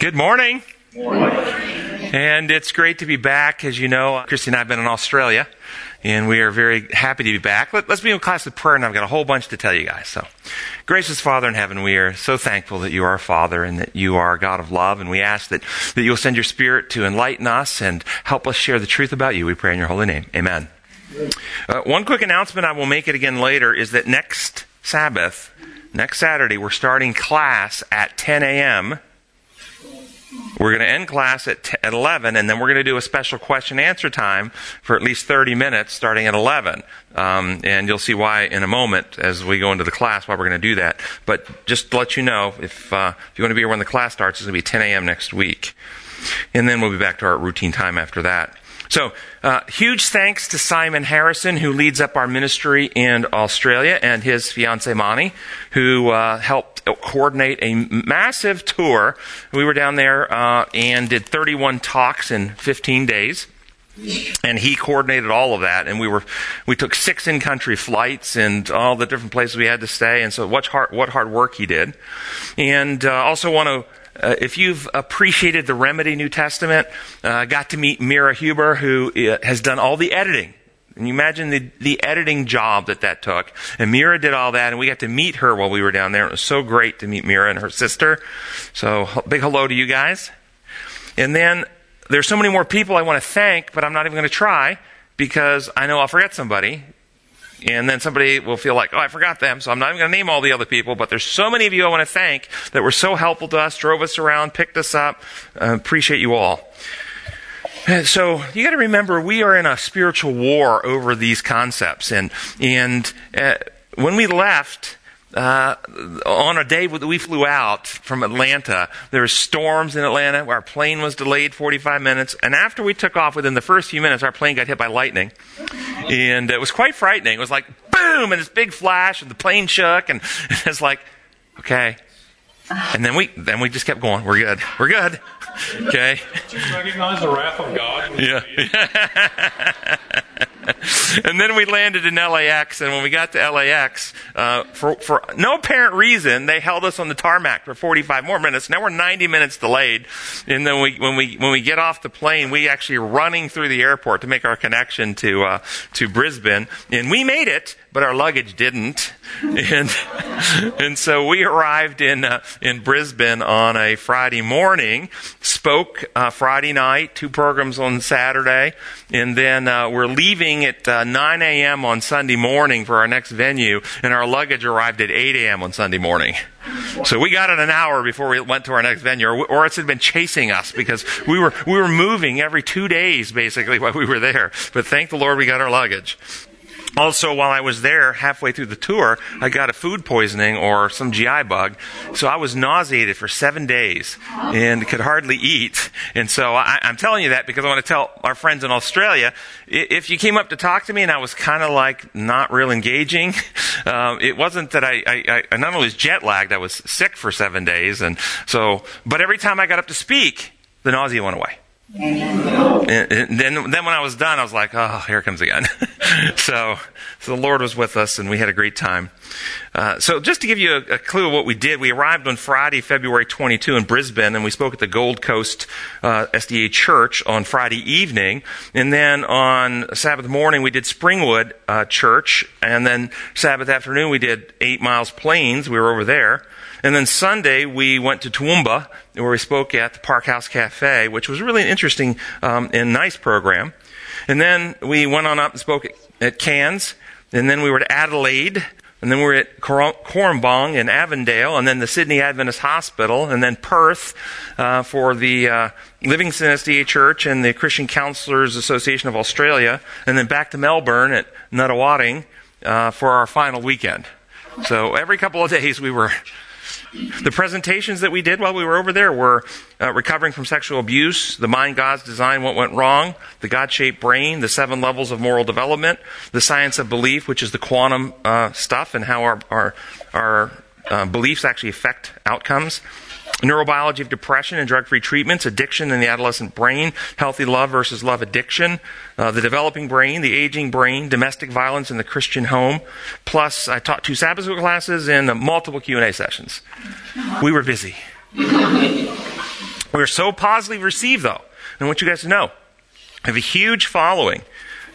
Good morning. morning. And it's great to be back. As you know, Christy and I have been in Australia, and we are very happy to be back. Let, us be in class with prayer, and I've got a whole bunch to tell you guys. So, gracious Father in heaven, we are so thankful that you are our Father and that you are a God of love, and we ask that, that you'll send your Spirit to enlighten us and help us share the truth about you. We pray in your holy name. Amen. Uh, one quick announcement, I will make it again later, is that next Sabbath, next Saturday, we're starting class at 10 a.m. We're going to end class at, t- at 11, and then we're going to do a special question answer time for at least 30 minutes starting at 11. Um, and you'll see why in a moment as we go into the class why we're going to do that. But just to let you know, if, uh, if you want to be here when the class starts, it's going to be 10 a.m. next week. And then we'll be back to our routine time after that. So, uh, huge thanks to Simon Harrison, who leads up our ministry in Australia, and his fiancee Mani, who uh, helped coordinate a massive tour. We were down there uh, and did 31 talks in 15 days and he coordinated all of that and we were we took six in country flights and all the different places we had to stay and so what hard what hard work he did and uh, also want to uh, if you've appreciated the Remedy New Testament, uh, got to meet Mira Huber, who uh, has done all the editing. And you imagine the, the editing job that that took. And Mira did all that, and we got to meet her while we were down there. It was so great to meet Mira and her sister. So, big hello to you guys. And then there's so many more people I want to thank, but I'm not even going to try because I know I'll forget somebody and then somebody will feel like, oh, I forgot them, so I'm not even going to name all the other people, but there's so many of you I want to thank that were so helpful to us, drove us around, picked us up. Uh, appreciate you all. So you got to remember, we are in a spiritual war over these concepts, and and uh, when we left, uh, on a day that we flew out from Atlanta, there were storms in Atlanta. Our plane was delayed 45 minutes. And after we took off, within the first few minutes, our plane got hit by lightning. And it was quite frightening. It was like boom, and this big flash, and the plane shook. And it's like, okay. And then we, then we just kept going. We're good. We're good. Okay. Just recognize the wrath of God. Yeah. and then we landed in LAX, and when we got to LAX, uh, for, for no apparent reason, they held us on the tarmac for 45 more minutes. Now we're 90 minutes delayed, and then we, when we when we get off the plane, we actually running through the airport to make our connection to uh, to Brisbane, and we made it, but our luggage didn't, and and so we arrived in uh, in Brisbane on a Friday morning, spoke uh, Friday night, two programs on Saturday, and then uh, we're leaving at uh, 9 a.m. on Sunday morning for our next venue, and our luggage arrived at 8 a.m. on Sunday morning. So we got it an hour before we went to our next venue, or, or it had been chasing us because we were we were moving every two days basically while we were there. But thank the Lord we got our luggage. Also, while I was there, halfway through the tour, I got a food poisoning or some GI bug. So I was nauseated for seven days and could hardly eat. And so I, am telling you that because I want to tell our friends in Australia, if you came up to talk to me and I was kind of like not real engaging, um, it wasn't that I, I, I not only was jet lagged, I was sick for seven days. And so, but every time I got up to speak, the nausea went away. And then, then when I was done, I was like, oh, here comes again. so, so the Lord was with us, and we had a great time. Uh, so, just to give you a, a, clue of what we did, we arrived on Friday, February 22 in Brisbane, and we spoke at the Gold Coast uh, SDA Church on Friday evening. And then on Sabbath morning, we did Springwood uh, Church, and then Sabbath afternoon, we did Eight Miles Plains. We were over there. And then Sunday, we went to Toowoomba, where we spoke at the Park House Cafe, which was really an interesting um, and nice program. And then we went on up and spoke at, at Cairns. And then we were at Adelaide. And then we were at Cooranbong in Avondale, and then the Sydney Adventist Hospital, and then Perth uh, for the uh, Livingston SDA Church and the Christian Counselors Association of Australia, and then back to Melbourne at Nunawading uh, for our final weekend. So every couple of days we were the presentations that we did while we were over there were uh, recovering from sexual abuse, the mind God's design, what went wrong, the God shaped brain, the seven levels of moral development, the science of belief, which is the quantum uh, stuff and how our, our, our uh, beliefs actually affect outcomes neurobiology of depression and drug free treatments, addiction in the adolescent brain, healthy love versus love addiction, uh, the developing brain, the aging brain, domestic violence in the Christian home. Plus, I taught two Sabbath school classes and uh, multiple Q&A sessions. We were busy. We were so positively received, though. I want you guys to know, I have a huge following.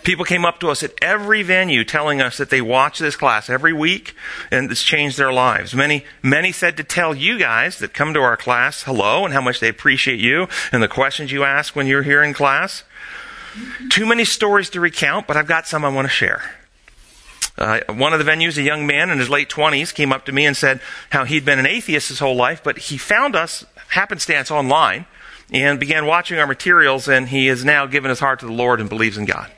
People came up to us at every venue telling us that they watch this class every week and it's changed their lives. Many, many said to tell you guys that come to our class hello and how much they appreciate you and the questions you ask when you're here in class. Too many stories to recount, but I've got some I want to share. Uh, one of the venues, a young man in his late 20s, came up to me and said how he'd been an atheist his whole life, but he found us happenstance online and began watching our materials, and he has now given his heart to the Lord and believes in God.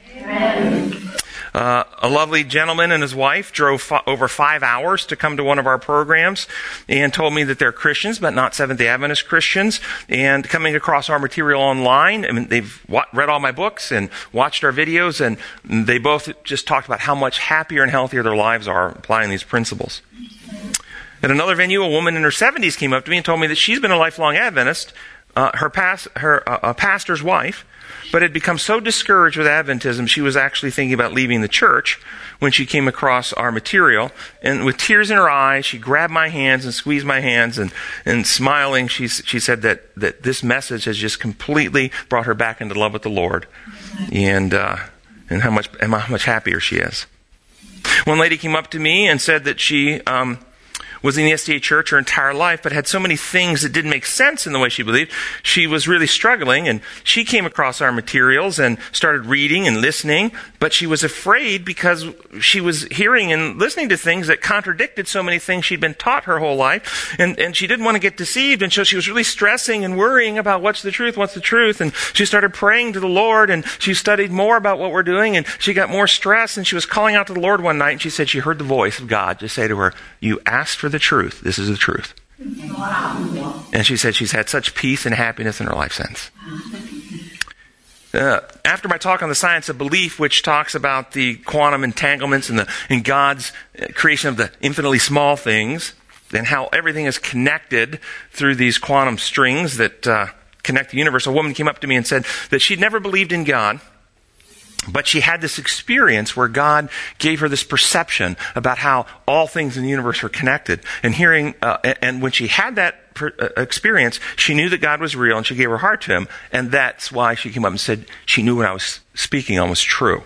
Uh, a lovely gentleman and his wife drove f- over five hours to come to one of our programs and told me that they're Christians, but not Seventh day Adventist Christians. And coming across our material online, I mean, they've wa- read all my books and watched our videos, and they both just talked about how much happier and healthier their lives are applying these principles. At another venue, a woman in her 70s came up to me and told me that she's been a lifelong Adventist. Uh, her, pas- her uh, a pastor's wife but had become so discouraged with Adventism, she was actually thinking about leaving the church when she came across our material. And with tears in her eyes, she grabbed my hands and squeezed my hands, and, and smiling, she, she said that, that this message has just completely brought her back into love with the Lord, and, uh, and how much, and how much happier she is. One lady came up to me and said that she um, was in the SDA church her entire life, but had so many things that didn't make sense in the way she believed. She was really struggling, and she came across our materials and started reading and listening, but she was afraid because she was hearing and listening to things that contradicted so many things she'd been taught her whole life, and, and she didn't want to get deceived, and so she was really stressing and worrying about what's the truth, what's the truth, and she started praying to the Lord, and she studied more about what we're doing, and she got more stressed, and she was calling out to the Lord one night, and she said she heard the voice of God just say to her, You asked for for the truth. This is the truth. And she said she's had such peace and happiness in her life since. Uh, after my talk on the science of belief, which talks about the quantum entanglements and the in God's uh, creation of the infinitely small things, and how everything is connected through these quantum strings that uh, connect the universe, a woman came up to me and said that she'd never believed in God but she had this experience where God gave her this perception about how all things in the universe were connected. And hearing, uh, and when she had that per, uh, experience, she knew that God was real and she gave her heart to Him. And that's why she came up and said she knew what I was speaking on was true.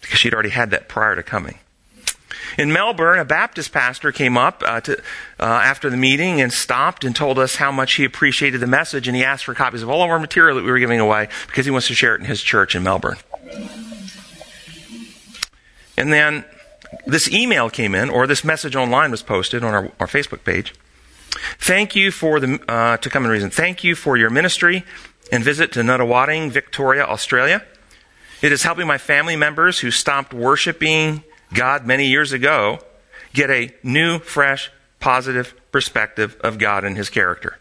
Because she'd already had that prior to coming. In Melbourne, a Baptist pastor came up uh, to, uh, after the meeting and stopped and told us how much he appreciated the message, and he asked for copies of all of our material that we were giving away because he wants to share it in his church in Melbourne. And then this email came in, or this message online was posted on our, our Facebook page. Thank you for the, uh, to come and reason. Thank you for your ministry and visit to Nunawading, Victoria, Australia. It is helping my family members who stopped worshiping God many years ago get a new, fresh, positive perspective of God and His character.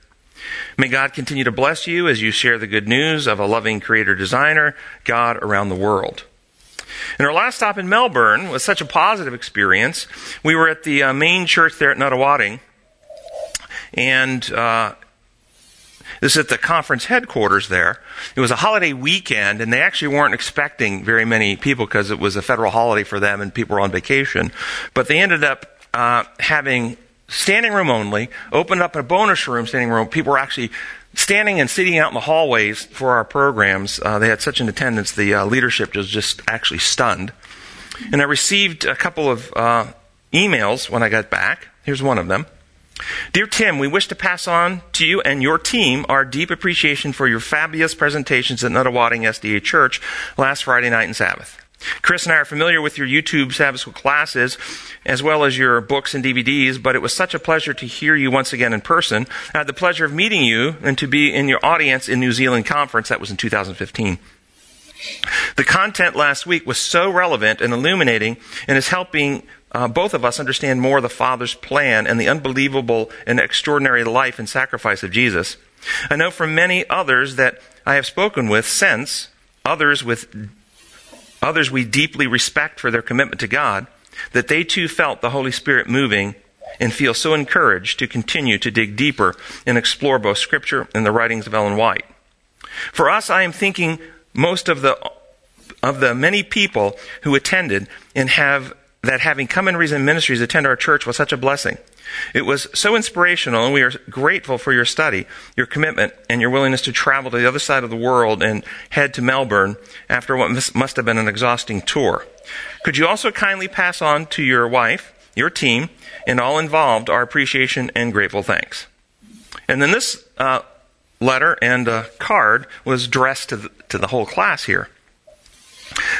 May God continue to bless you as you share the good news of a loving creator designer, God around the world. And our last stop in Melbourne was such a positive experience. We were at the uh, main church there at Nunawading, and uh, this is at the conference headquarters there. It was a holiday weekend, and they actually weren't expecting very many people because it was a federal holiday for them and people were on vacation. But they ended up uh, having standing room only, opened up a bonus room standing room. People were actually standing and sitting out in the hallways for our programs. Uh, they had such an attendance, the uh, leadership was just actually stunned. And I received a couple of uh, emails when I got back. Here's one of them. Dear Tim, we wish to pass on to you and your team our deep appreciation for your fabulous presentations at Nunawading SDA Church last Friday night and Sabbath. Chris and I are familiar with your YouTube Sabbath School classes, as well as your books and DVDs, but it was such a pleasure to hear you once again in person. I had the pleasure of meeting you and to be in your audience in New Zealand conference. That was in 2015. The content last week was so relevant and illuminating and is helping uh, both of us understand more the Father's plan and the unbelievable and extraordinary life and sacrifice of Jesus. I know from many others that I have spoken with since, others with others we deeply respect for their commitment to God, that they too felt the Holy Spirit moving and feel so encouraged to continue to dig deeper and explore both Scripture and the writings of Ellen White. For us, I am thinking most of the of the many people who attended and have that having Come and Reason ministries attend our church was such a blessing. It was so inspirational, and we are grateful for your study, your commitment, and your willingness to travel to the other side of the world and head to Melbourne after what must have been an exhausting tour. Could you also kindly pass on to your wife, your team, and all involved our appreciation and grateful thanks? And then this uh, letter and uh, card was addressed to the, to the whole class here.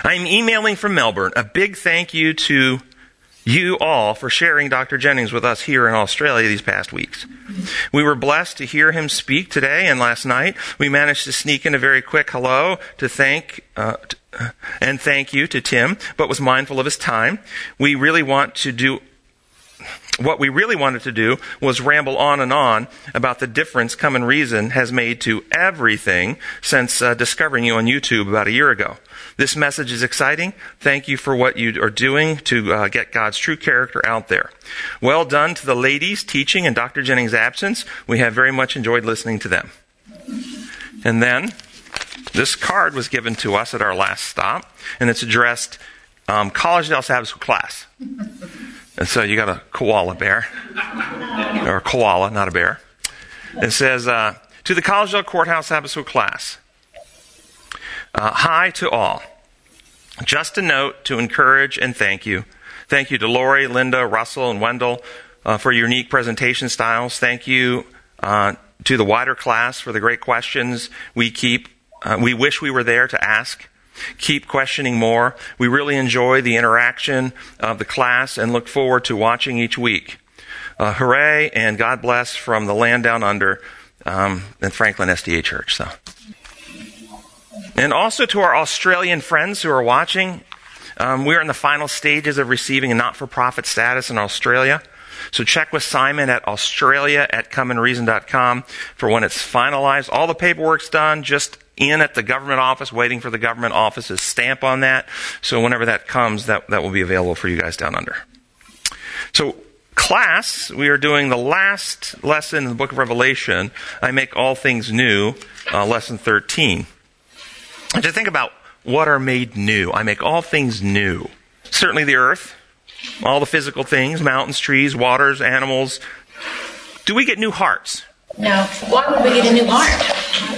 I'm emailing from Melbourne. A big thank you to you all for sharing Dr. Jennings with us here in Australia these past weeks. We were blessed to hear him speak today and last night. We managed to sneak in a very quick hello to thank uh, and thank you to Tim, but was mindful of his time. We really want to do what we really wanted to do was ramble on and on about the difference Come and Reason has made to everything since uh, discovering you on YouTube about a year ago. This message is exciting. Thank you for what you are doing to uh, get God's true character out there. Well done to the ladies teaching in Dr. Jennings' absence. We have very much enjoyed listening to them. And then this card was given to us at our last stop, and it's addressed um, Collegedale Sabbath School class. And so you got a koala bear, or koala, not a bear. It says, uh, to the Collegedale Courthouse Sabbath School class. Uh, hi to all. Just a note to encourage and thank you. Thank you to Lori, Linda, Russell, and Wendell uh, for your unique presentation styles. Thank you uh, to the wider class for the great questions we keep. Uh, we wish we were there to ask. Keep questioning more. We really enjoy the interaction of the class and look forward to watching each week. Uh, hooray and God bless from the land down under um, Franklin SDA Church. So. And also to our Australian friends who are watching, um, we're in the final stages of receiving a not for profit status in Australia. So check with Simon at australia at comeandreason.com for when it's finalized. All the paperwork's done, just in at the government office, waiting for the government office's stamp on that. So whenever that comes, that, that will be available for you guys down under. So class, we are doing the last lesson in the book of Revelation. I make all things new, uh, lesson 13. And to think about what are made new. I make all things new. Certainly the earth, all the physical things, mountains, trees, waters, animals. Do we get new hearts? No. Why would we get a new heart?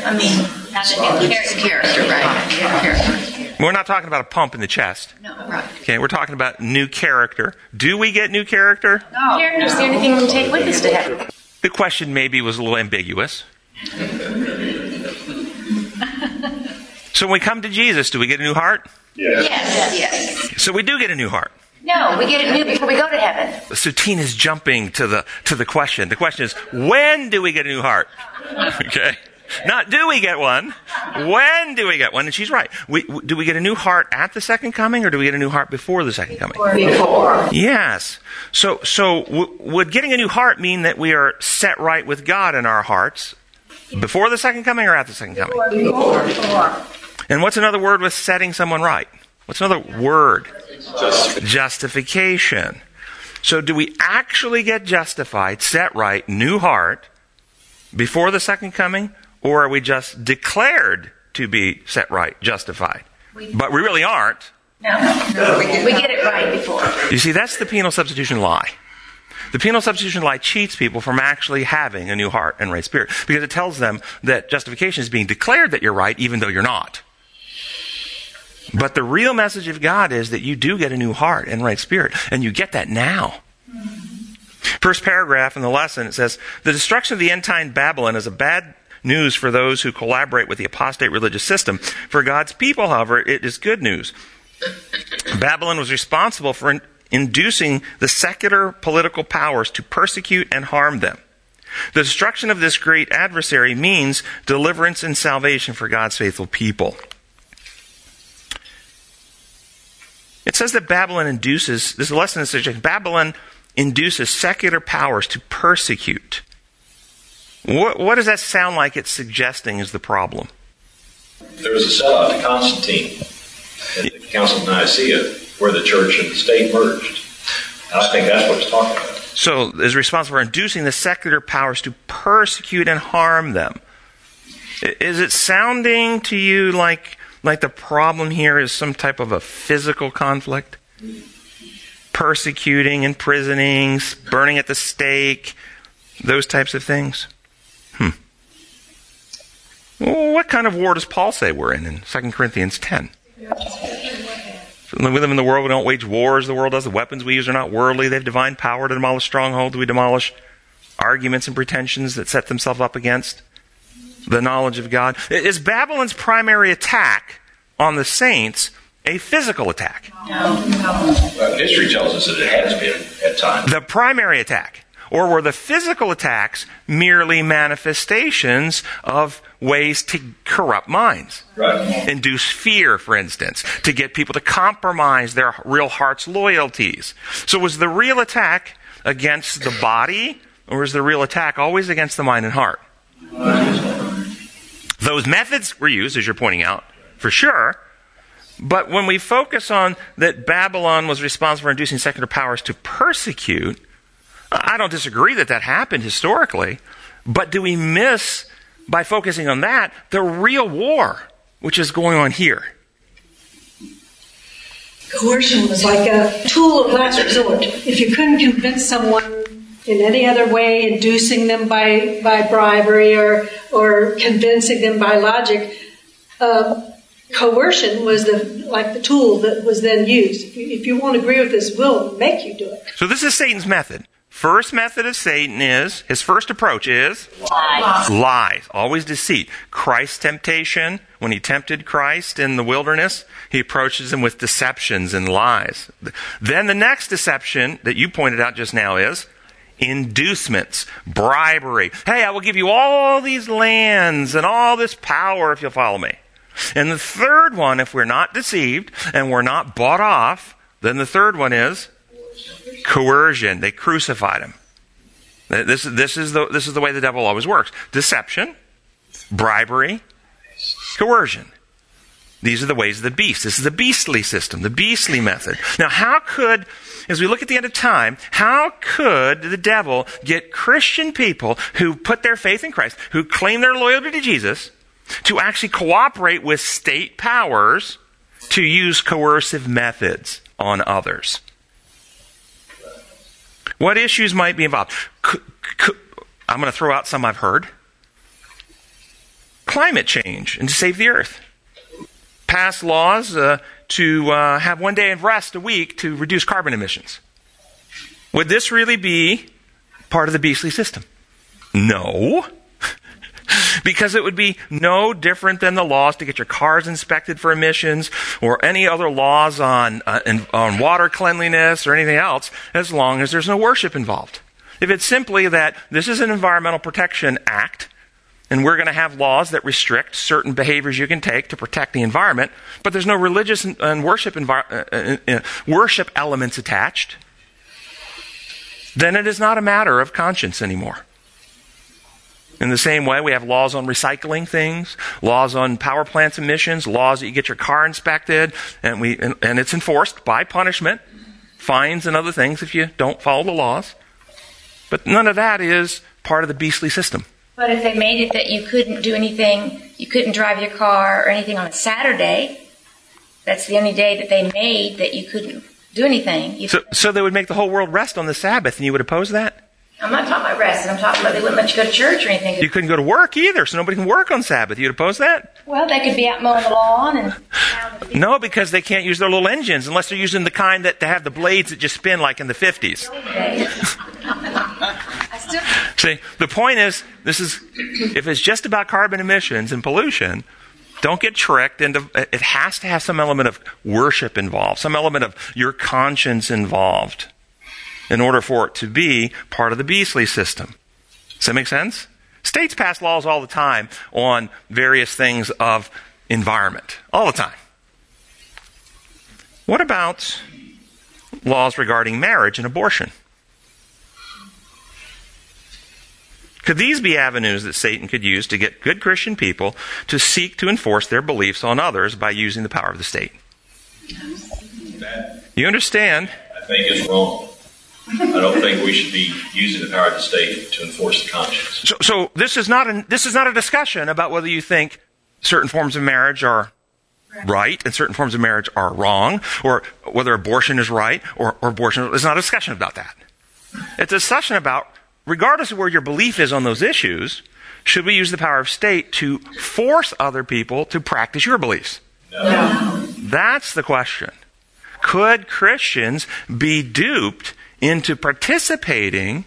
I mean, have a new character, character right? Character. We're not talking about a pump in the chest. No, right. Okay, we're talking about new character. Do we get new character? No. Character's the only thing we take with us to heaven. The question maybe was a little ambiguous. So when we come to Jesus, do we get a new heart? Yes. Yes. yes. So we do get a new heart. No, we get it new before we go to heaven. So Tina's jumping to the to the question. The question is, when do we get a new heart? Okay. Not do we get one? When do we get one? And she's right. We, do we get a new heart at the second coming, or do we get a new heart before the second coming? Before. Yes. So, so w- would getting a new heart mean that we are set right with God in our hearts before the second coming or at the second coming? Before. And what's another word with setting someone right? What's another word? Justification. Justification. So, do we actually get justified, set right, new heart before the second coming, or are we just declared to be set right, justified? But we really aren't. No. no. We get it right before. You see, that's the penal substitution lie. The penal substitution lie cheats people from actually having a new heart and right spirit because it tells them that justification is being declared that you're right even though you're not. But the real message of God is that you do get a new heart and right spirit, and you get that now. First paragraph in the lesson, it says, The destruction of the end time Babylon is a bad news for those who collaborate with the apostate religious system. For God's people, however, it is good news. Babylon was responsible for in- inducing the secular political powers to persecute and harm them. The destruction of this great adversary means deliverance and salvation for God's faithful people. It says that Babylon induces, this is a lesson is suggesting Babylon induces secular powers to persecute. What, what, does that sound like it's suggesting is the problem? There was a sellout to Constantine at the Council of Nicaea where the church and the state merged. And I think that's what it's talking about. So is responsible for inducing the secular powers to persecute and harm them. Is it sounding to you like like the problem here is some type of a physical conflict? persecuting, imprisoning, burning at the stake, those types of things. Hmm. Well, what kind of war does Paul say we're in in 2 Corinthians 10? We live in the world, we don't wage wars, the world does. The weapons we use are not worldly, they have divine power to demolish strongholds. We demolish arguments and pretensions that set themselves up against the knowledge of God. Is Babylon's primary attack on the saints a physical attack? Well, history tells us that it has been at times. The primary attack. Or were the physical attacks merely manifestations of ways to corrupt minds? Right. Induce fear, for instance, to get people to compromise their real heart's loyalties. So was the real attack against the body, or was the real attack always against the mind and heart? Those methods were used, as you're pointing out, for sure. But when we focus on that Babylon was responsible for inducing secular powers to persecute, I don't disagree that that happened historically, but do we miss, by focusing on that, the real war which is going on here? Coercion was like a tool of last resort. If you couldn't convince someone in any other way, inducing them by, by bribery or, or convincing them by logic, uh, coercion was the, like the tool that was then used. If you, if you won't agree with this, we'll make you do it. So this is Satan's method. First method of Satan is, his first approach is Lies. lies, always deceit. Christ's temptation, when he tempted Christ in the wilderness, he approaches him with deceptions and lies. Then the next deception that you pointed out just now is inducements, bribery. Hey, I will give you all these lands and all this power if you'll follow me. And the third one, if we're not deceived and we're not bought off, then the third one is coercion. They crucified him. This, this, is the, this is the way the devil always works deception, bribery, coercion. These are the ways of the beast. This is the beastly system, the beastly method. Now, how could, as we look at the end of time, how could the devil get Christian people who put their faith in Christ, who claim their loyalty to Jesus, to actually cooperate with state powers to use coercive methods on others? What issues might be involved? C- c- I'm going to throw out some I've heard. Climate change and to save the earth. Pass laws uh, to uh, have one day of rest a week to reduce carbon emissions. Would this really be part of the beastly system? No. because it would be no different than the laws to get your cars inspected for emissions or any other laws on, uh, in, on water cleanliness or anything else as long as there's no worship involved. If it's simply that this is an Environmental Protection Act and we're going to have laws that restrict certain behaviors you can take to protect the environment, but there's no religious and, worship, envi- uh, uh, uh, worship elements attached, then it is not a matter of conscience anymore. In the same way, we have laws on recycling things, laws on power plants emissions, laws that you get your car inspected, and, we, and, and it's enforced by punishment, fines and other things if you don't follow the laws. But none of that is part of the beastly system. But if they made it that you couldn't do anything, you couldn't drive your car or anything on a Saturday, that's the only day that they made that you couldn't do anything. You, So, so they would make the whole world rest on the Sabbath, and you would oppose that? I'm not talking about rest. I'm talking about they wouldn't let you go to church or anything. You couldn't go to work either, so nobody can work on Sabbath. You'd oppose that? well, they could be out mowing the lawn and. No, because they can't use their little engines unless they're using the kind that they have the blades that just spin like in the 50s. See, the point is, this is, if it's just about carbon emissions and pollution, don't get tricked into, it has to have some element of worship involved, some element of your conscience involved in order for it to be part of the beastly system. Does that make sense? States pass laws all the time on various things of environment. All the time. What about laws regarding marriage and abortion? Could these be avenues that Satan could use to get good Christian people to seek to enforce their beliefs on others by using the power of the state? You understand? I think, is wrong. I don't think we should be using the power of the state to enforce the conscience. So, so this is not a, this is not a discussion about whether you think certain forms of marriage are right and certain forms of marriage are wrong, or whether abortion is right or, or abortion is not a discussion about that. It's a discussion about, regardless of where your belief is on those issues, should we use the power of state to force other people to practice your beliefs? No. That's the question. Could Christians be duped into participating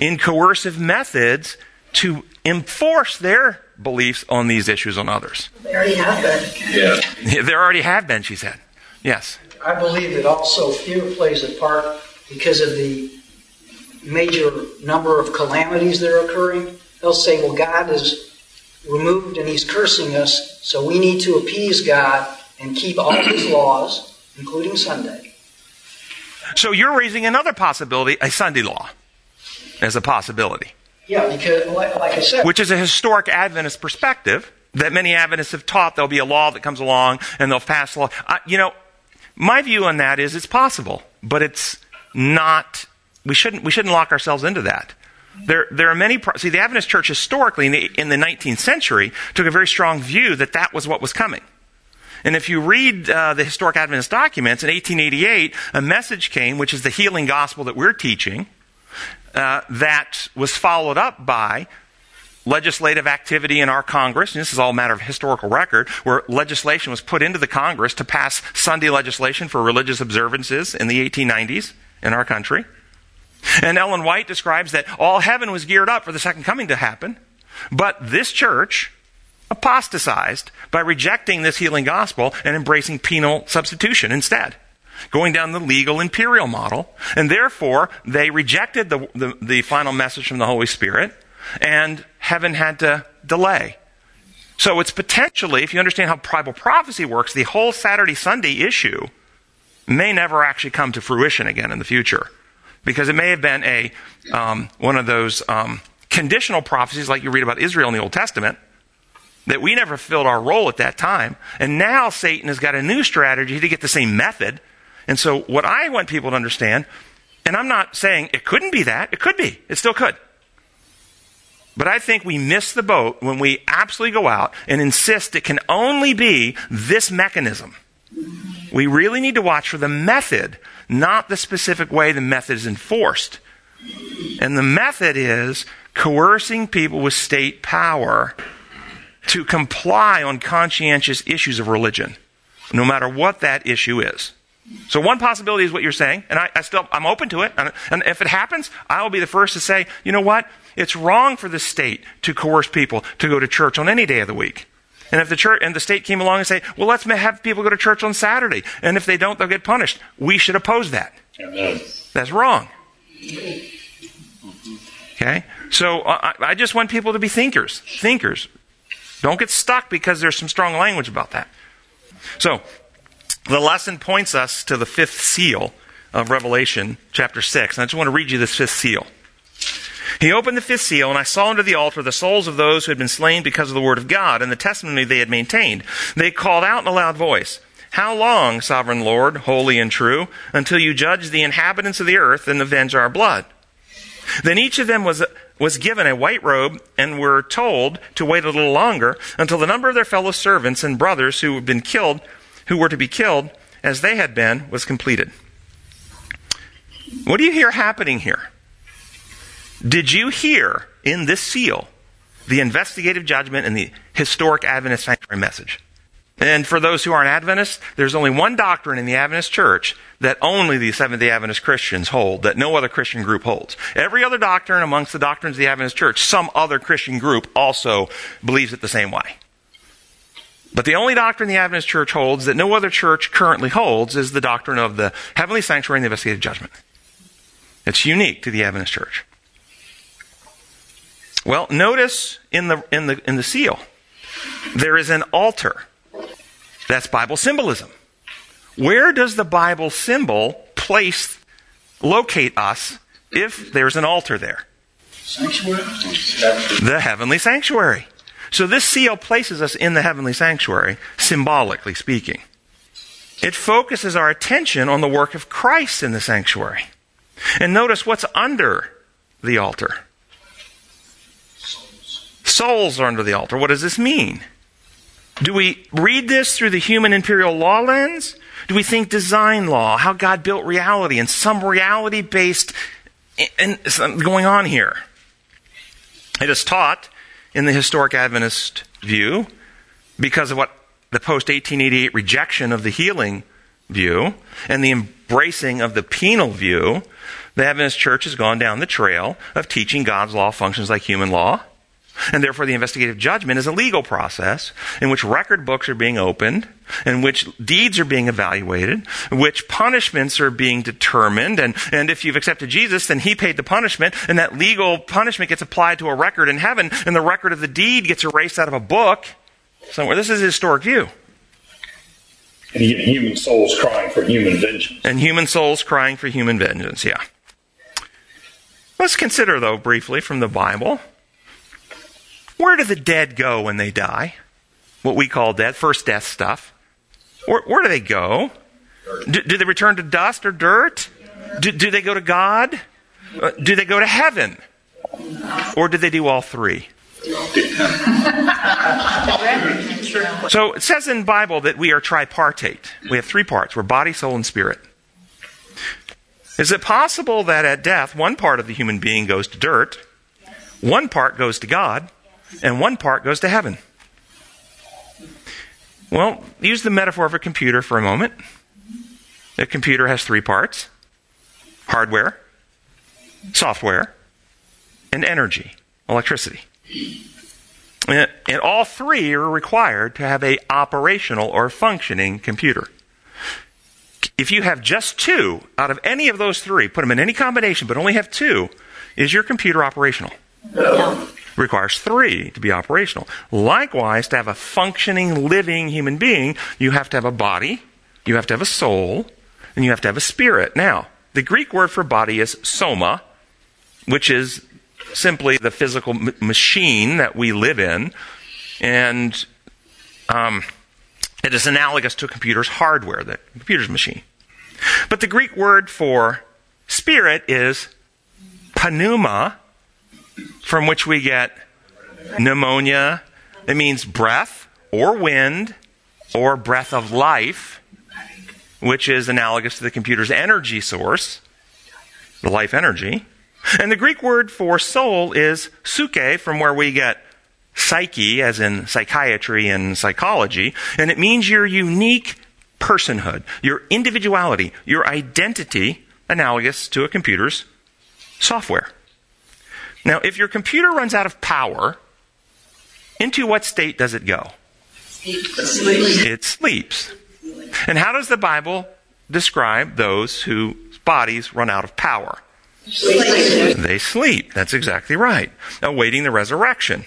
in coercive methods to enforce their beliefs on these issues on others? They already have been. Yeah. There already have been, she said. Yes. I believe that also fear plays a part because of the major number of calamities that are occurring. They'll say, well, God is removed and He's cursing us, so we need to appease God and keep all His laws, including Sunday. So you're raising another possibility, a Sunday law, as a possibility, Yeah, because, like, like I said, which is a historic Adventist perspective that many Adventists have taught. There'll be a law that comes along and they'll pass a law. I, you know, my view on that is it's possible, but it's not. We shouldn't. We shouldn't lock ourselves into that. There, there are many. Pro- See, the Adventist Church historically in the, in the 19th century took a very strong view that that was what was coming. And if you read uh, the historic Adventist documents, in 1888, a message came, which is the healing gospel that we're teaching, uh, that was followed up by legislative activity in our Congress. And this is all a matter of historical record, where legislation was put into the Congress to pass Sunday legislation for religious observances in the 1890s in our country. And Ellen White describes that all heaven was geared up for the second coming to happen, but this church apostatized by rejecting this healing gospel and embracing penal substitution instead, going down the legal imperial model. And therefore, they rejected the, the, the final message from the Holy Spirit, and heaven had to delay. So it's potentially, if you understand how Bible prophecy works, the whole Saturday Sunday issue may never actually come to fruition again in the future. Because it may have been a um, one of those um, conditional prophecies like you read about Israel in the Old Testament, that we never filled our role at that time. And now Satan has got a new strategy to get the same method. And so what I want people to understand, and I'm not saying it couldn't be that, it could be, it still could. But I think we miss the boat when we absolutely go out and insist it can only be this mechanism. We really need to watch for the method, not the specific way the method is enforced. And the method is coercing people with state power to comply on conscientious issues of religion, no matter what that issue is. So one possibility is what you're saying, and I, I still I'm open to it. And, and if it happens, I will be the first to say, you know what? It's wrong for the state to coerce people to go to church on any day of the week. And if the church and the state came along and say, well, let's have people go to church on Saturday, and if they don't, they'll get punished. We should oppose that. Amen. That's wrong. Okay? So uh, I, I just want people to be thinkers. Thinkers. Don't get stuck because there's some strong language about that. So, the lesson points us to the fifth seal of Revelation chapter 6. And I just want to read you this fifth seal. He opened the fifth seal, and I saw under the altar the souls of those who had been slain because of the word of God and the testimony they had maintained. They called out in a loud voice, How long, sovereign Lord, holy and true, until you judge the inhabitants of the earth and avenge our blood? Then each of them was, was given a white robe and were told to wait a little longer until the number of their fellow servants and brothers who had been killed, who were to be killed as they had been, was completed. What do you hear happening here? Did you hear in this seal the investigative judgment and the historic Adventist sanctuary message? And for those who aren't Adventists, there's only one doctrine in the Adventist church that only the Seventh day Adventist Christians hold, that no other Christian group holds. Every other doctrine amongst the doctrines of the Adventist church, some other Christian group also believes it the same way. But the only doctrine the Adventist church holds that no other church currently holds is the doctrine of the heavenly sanctuary and the investigative judgment. It's unique to the Adventist church. Well, notice in the, in the, in the seal, there is an altar. That's Bible symbolism. Where does the Bible symbol place, locate us if there's an altar there? Sanctuary? The heavenly sanctuary. So this seal places us in the heavenly sanctuary, symbolically speaking. It focuses our attention on the work of Christ in the sanctuary. And notice what's under the altar. Souls are under the altar. What does this mean? Do we read this through the human imperial law lens? Do we think design law, how God built reality, and some reality based going on here? It is taught in the historic Adventist view because of what the post 1888 rejection of the healing view and the embracing of the penal view. The Adventist Church has gone down the trail of teaching God's law functions like human law and therefore, the investigative judgment is a legal process in which record books are being opened, in which deeds are being evaluated, in which punishments are being determined. And, and if you've accepted Jesus, then he paid the punishment, and that legal punishment gets applied to a record in heaven, and the record of the deed gets erased out of a book somewhere. This is a historic view. And human souls crying for human vengeance. And human souls crying for human vengeance, yeah. Let's consider, though, briefly from the Bible where do the dead go when they die? What we call death, first death stuff. Where, where do they go? Do, do, they return to dust or dirt? Do, do they go to God? Uh, do they go to heaven? Or do they do all three? so it says in Bible that we are tripartite. We have three parts. We're body, soul, and spirit. Is it possible that at death, one part of the human being goes to dirt, one part goes to God, and one part goes to heaven. Well, use the metaphor of a computer for a moment. A computer has three parts hardware, software, and energy, electricity. And, all three are required to have a operational or functioning computer. If you have just two out of any of those three, put them in any combination, but only have two, is your computer operational? No requires three to be operational. Likewise, to have a functioning, living human being, you have to have a body, you have to have a soul, and you have to have a spirit. Now, the Greek word for body is soma, which is simply the physical m- machine that we live in, and um, it is analogous to a computer's hardware, the computer's machine. But the Greek word for spirit is pneuma, from which we get pneumonia. It means breath or wind or breath of life, which is analogous to the computer's energy source, the life energy. And the Greek word for soul is psyche, from where we get psyche, as in psychiatry and psychology, and it means your unique personhood, your individuality, your identity, analogous to a computer's software. Now, if your computer runs out of power, into what state does it go? It sleeps. And how does the Bible describe those whose bodies run out of power? Sleep. They sleep. That's exactly right. Awaiting the resurrection.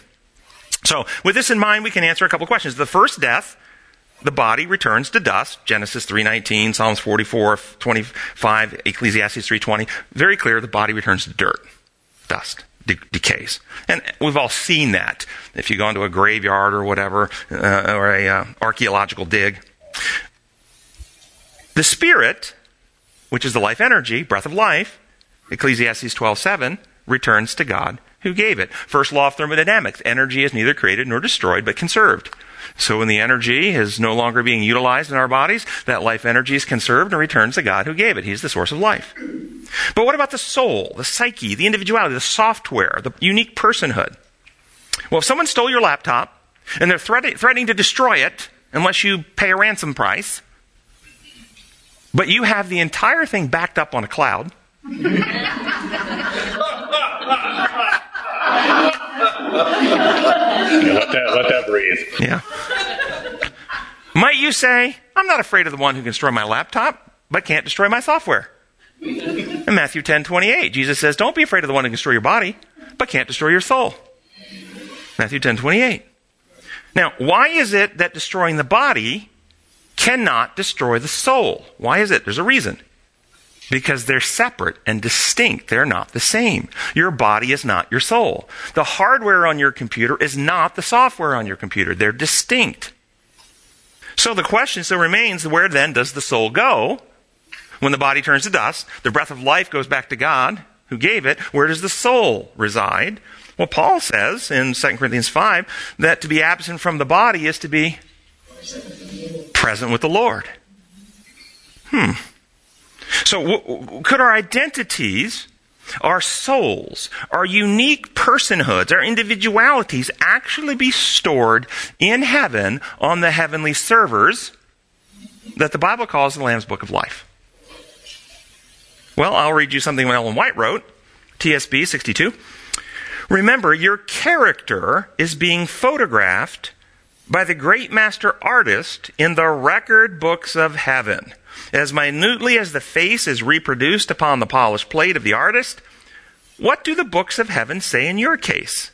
So, with this in mind, we can answer a couple questions. The first death, the body returns to dust. Genesis 3:19, Psalms 44:25, Ecclesiastes 3:20. Very clear, the body returns to dirt, dust decays. And we've all seen that if you go into a graveyard or whatever, uh, or a uh, archaeological dig. The spirit, which is the life energy, breath of life, Ecclesiastes 12:7, returns to God who gave it. First law of thermodynamics: energy is neither created nor destroyed, but conserved. So when the energy is no longer being utilized in our bodies, that life energy is conserved and returns to God who gave it. He's the source of life. But what about the soul, the psyche, the individuality, the software, the unique personhood? Well, if someone stole your laptop and they're threat- threatening to destroy it unless you pay a ransom price, but you have the entire thing backed up on a cloud. let, that, let that breathe. Yeah. Might you say, I'm not afraid of the one who can destroy my laptop, but can't destroy my software? In Matthew 10 28, Jesus says, Don't be afraid of the one who can destroy your body, but can't destroy your soul. Matthew 10 28. Now, why is it that destroying the body cannot destroy the soul? Why is it? There's a reason. Because they're separate and distinct. They're not the same. Your body is not your soul. The hardware on your computer is not the software on your computer. They're distinct. So the question still remains where then does the soul go when the body turns to dust, the breath of life goes back to God who gave it. Where does the soul reside? Well, Paul says in 2 Corinthians 5 that to be absent from the body is to be Present with the Lord. Hmm. So, w- could our identities, our souls, our unique personhoods, our individualities actually be stored in heaven on the heavenly servers that the Bible calls the Lamb's Book of Life? Well, I'll read you something Ellen White wrote, TSB 62. Remember, your character is being photographed by the great master artist in the record books of heaven. As minutely as the face is reproduced upon the polished plate of the artist, what do the books of heaven say in your case?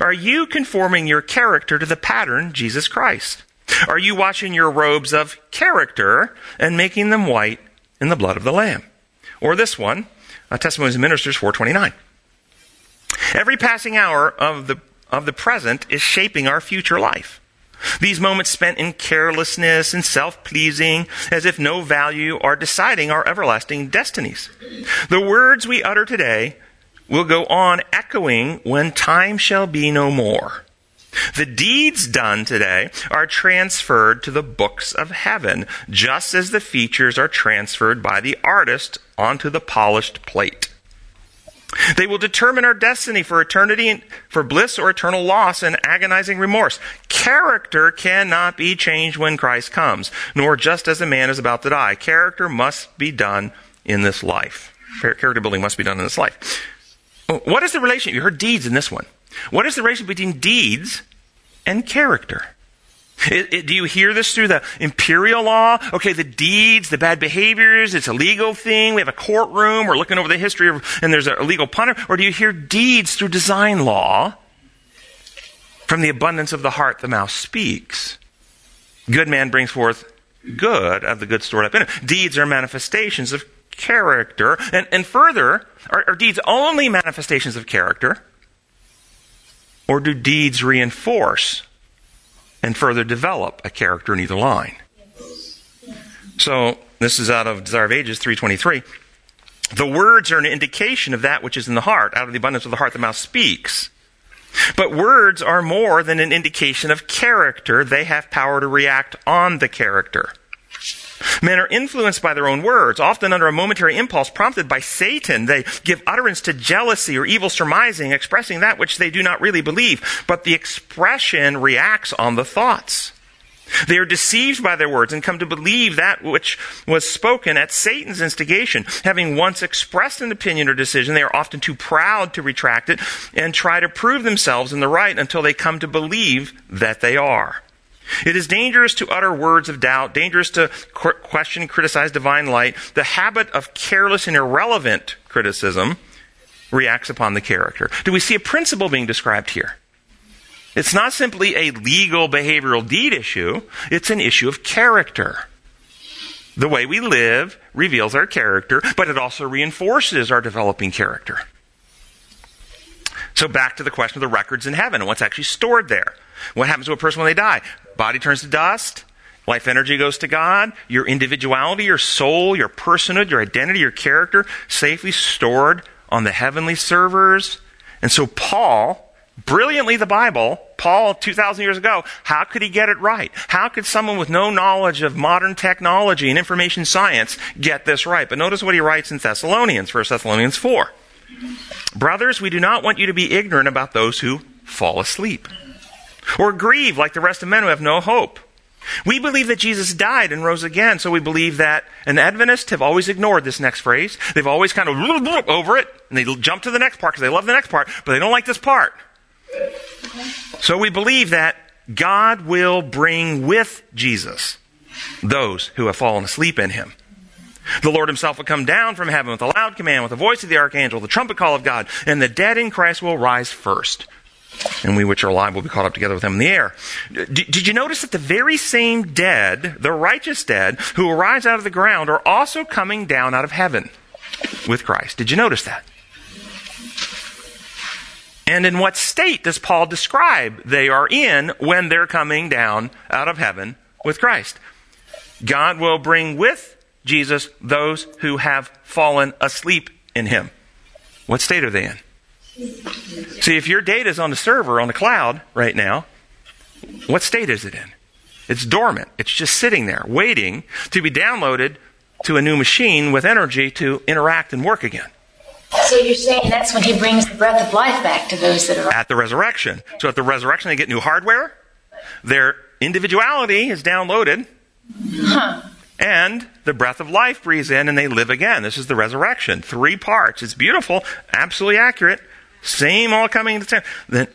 Are you conforming your character to the pattern, Jesus Christ? Are you washing your robes of character and making them white in the blood of the Lamb? Or this one, Testimonies of Ministers 429. Every passing hour of the, of the present is shaping our future life. These moments spent in carelessness and self pleasing, as if no value, are deciding our everlasting destinies. The words we utter today will go on echoing when time shall be no more. The deeds done today are transferred to the books of heaven, just as the features are transferred by the artist onto the polished plate. They will determine our destiny for eternity, for bliss or eternal loss and agonizing remorse. Character cannot be changed when Christ comes, nor just as a man is about to die. Character must be done in this life. Character building must be done in this life. What is the relation? You heard deeds in this one. What is the relation between deeds and character? It, it, do you hear this through the imperial law? Okay, the deeds, the bad behaviors, it's a legal thing. We have a courtroom. We're looking over the history of, and there's a legal punishment. Or do you hear deeds through design law? From the abundance of the heart, the mouth speaks. Good man brings forth good of the good stored up in him. Deeds are manifestations of character. And, and further, are, are deeds only manifestations of character? Or do deeds reinforce and further develop a character in either line. So, this is out of Desire of Ages 323. The words are an indication of that which is in the heart. Out of the abundance of the heart, the mouth speaks. But words are more than an indication of character. They have power to react on the character. Men are influenced by their own words, often under a momentary impulse prompted by Satan. They give utterance to jealousy or evil surmising, expressing that which they do not really believe, but the expression reacts on the thoughts. They are deceived by their words and come to believe that which was spoken at Satan's instigation. Having once expressed an opinion or decision, they are often too proud to retract it and try to prove themselves in the right until they come to believe that they are. It is dangerous to utter words of doubt, dangerous to question and criticize divine light. The habit of careless and irrelevant criticism reacts upon the character. Do we see a principle being described here? It's not simply a legal behavioral deed issue, it's an issue of character. The way we live reveals our character, but it also reinforces our developing character. So back to the question of the records in heaven and what's actually stored there. What happens to a person when they die? Body turns to dust. Life energy goes to God. Your individuality, your soul, your personhood, your identity, your character, safely stored on the heavenly servers. And so Paul, brilliantly the Bible, Paul 2,000 years ago, how could he get it right? How could someone with no knowledge of modern technology and information science get this right? But notice what he writes in Thessalonians, 1 Thessalonians 4. Brothers, we do not want you to be ignorant about those who fall asleep or grieve like the rest of men who have no hope. We believe that Jesus died and rose again, so we believe that, and Adventists have always ignored this next phrase. They've always kind of over it, and they jump to the next part because they love the next part, but they don't like this part. So we believe that God will bring with Jesus those who have fallen asleep in him. The Lord himself will come down from heaven with a loud command, with the voice of the archangel, the trumpet call of God, and the dead in Christ will rise first and we which are alive will be caught up together with them in the air. did you notice that the very same dead, the righteous dead, who arise out of the ground, are also coming down out of heaven with Christ? Did you notice that? And in what state does Paul describe they are in when they're coming down out of heaven with Christ? God will bring with Jesus those who have fallen asleep in him. What state are they in? See, if your data is on the server, on the cloud right now, what state is it in? It's dormant. It's just sitting there, waiting to be downloaded to a new machine with energy to interact and work again. So you're saying that's when he brings the breath of life back to those that are. At the resurrection. So at the resurrection, they get new hardware. Their individuality is downloaded. Huh. And the breath of life breathes in and they live again. This is the resurrection. Three parts. It's beautiful, absolutely accurate. Same all coming to the same. Then,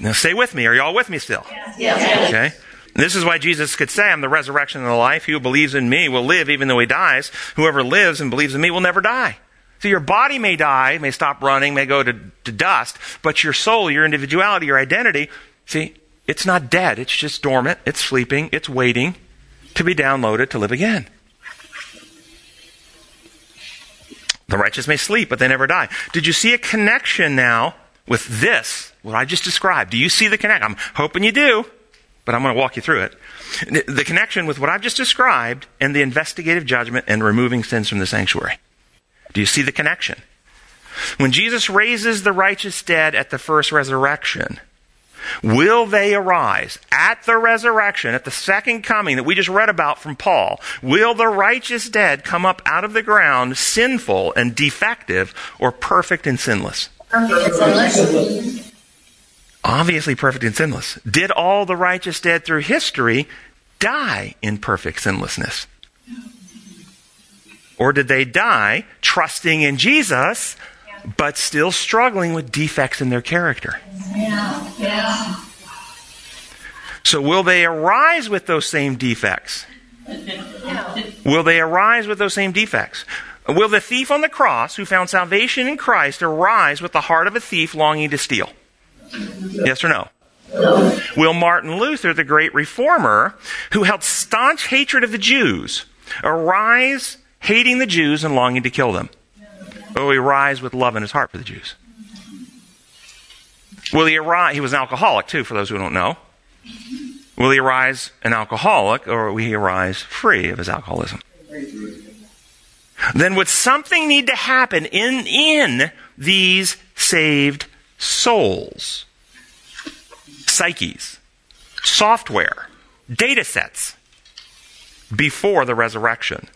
now stay with me. Are you all with me still? Yes. Okay? This is why Jesus could say, I'm the resurrection and the life. He who believes in me will live even though he dies. Whoever lives and believes in me will never die. So your body may die, may stop running, may go to, to dust, but your soul, your individuality, your identity, see, it's not dead. It's just dormant. It's sleeping. It's waiting to be downloaded to live again. The righteous may sleep, but they never die. Did you see a connection now with this, what I just described? Do you see the connection? I'm hoping you do, but I'm going to walk you through it. The connection with what I've just described and the investigative judgment and removing sins from the sanctuary. Do you see the connection? When Jesus raises the righteous dead at the first resurrection, will they arise at the resurrection, at the second coming that we just read about from Paul? Will the righteous dead come up out of the ground sinful and defective or perfect and sinless? Obviously perfect and sinless. Did all the righteous dead through history die in perfect sinlessness? Or did they die trusting in Jesus, but still struggling with defects in their character? Yeah. Yeah. So, will they arise with those same defects? Will they arise with those same defects? Will the thief on the cross who found salvation in Christ arise with the heart of a thief longing to steal? Yes or no? No. Will Martin Luther, the great reformer, who held staunch hatred of the Jews, arise hating the Jews and longing to kill them? Will he rise with love in his heart for the Jews? Will he arise? He was an alcoholic too, for those who don't know. Will he arise an alcoholic, or will he arise free of his alcoholism? Then would something need to happen in, in these saved souls? Psyches, software, data sets before the resurrection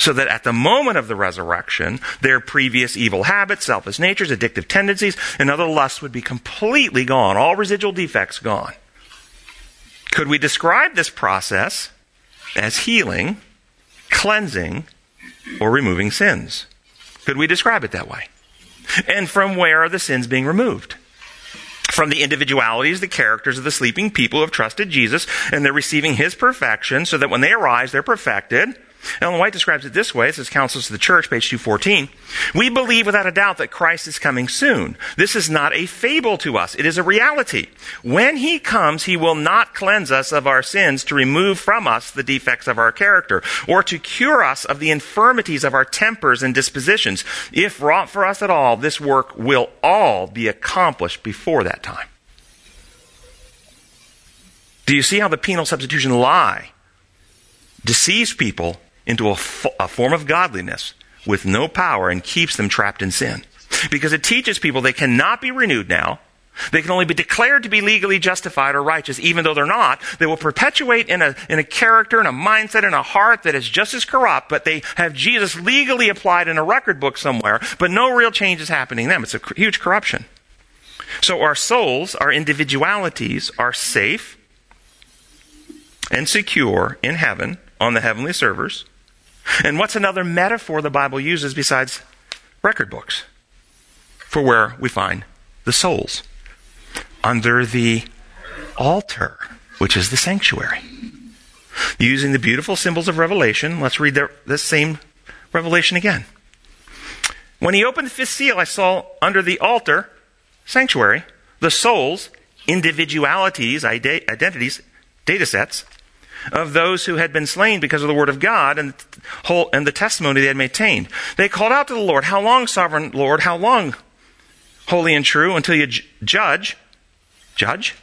so that at the moment of the resurrection, their previous evil habits, selfish natures, addictive tendencies, and other lusts would be completely gone, all residual defects gone. Could we describe this process as healing, cleansing, or removing sins? Could we describe it that way? And from where are the sins being removed? From the individualities, the characters of the sleeping people who have trusted Jesus, and they're receiving His perfection so that when they arise, they're perfected Ellen White describes it this way. This is Counsels to the Church, page 214. We believe without a doubt that Christ is coming soon. This is not a fable to us. It is a reality. When He comes, He will not cleanse us of our sins to remove from us the defects of our character or to cure us of the infirmities of our tempers and dispositions. If wrought for us at all, this work will all be accomplished before that time. Do you see how the penal substitution lie deceives people into a, fo- a form of godliness with no power and keeps them trapped in sin. Because it teaches people they cannot be renewed now. They can only be declared to be legally justified or righteous, even though they're not. They will perpetuate in a, in a character, in a mindset, in a heart that is just as corrupt, but they have Jesus legally applied in a record book somewhere, but no real change is happening to them. It's a huge corruption. So our souls, our individualities are safe and secure in heaven on the heavenly servers. And what's another metaphor the Bible uses besides record books for where we find the souls? Under the altar, which is the sanctuary. Using the beautiful symbols of Revelation, let's read the, this same Revelation again. When he opened the fifth seal, I saw under the altar, sanctuary, the souls, individualities, identities, data sets, of those who had been slain because of the word of God and, and the testimony they had maintained. They called out to the Lord, How long, sovereign Lord? How long, holy and true, until you judge, judge,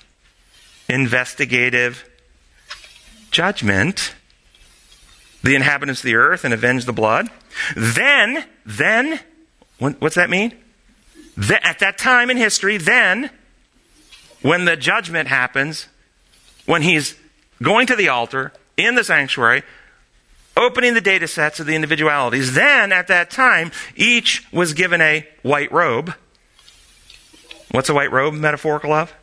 investigative judgment, the inhabitants of the earth and avenge the blood? Then, then, what's that mean? Then, at that time in history, then, when the judgment happens, when he's going to the altar in the sanctuary, opening the data sets of the individualities. Then, at that time, each was given a white robe. What's a white robe metaphorical of?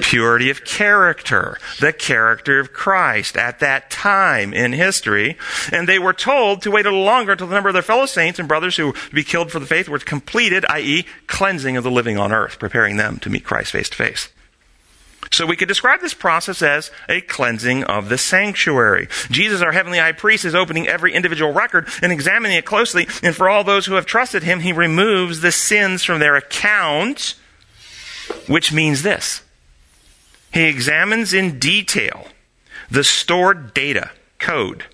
Purity of character, the character of Christ at that time in history. And they were told to wait a little longer until the number of their fellow saints and brothers who would be killed for the faith were completed, i.e., cleansing of the living on earth, preparing them to meet Christ face to face. So we could describe this process as a cleansing of the sanctuary. Jesus, our heavenly high priest, is opening every individual record and examining it closely. And for all those who have trusted him, he removes the sins from their account, which means this. He examines in detail the stored data, code,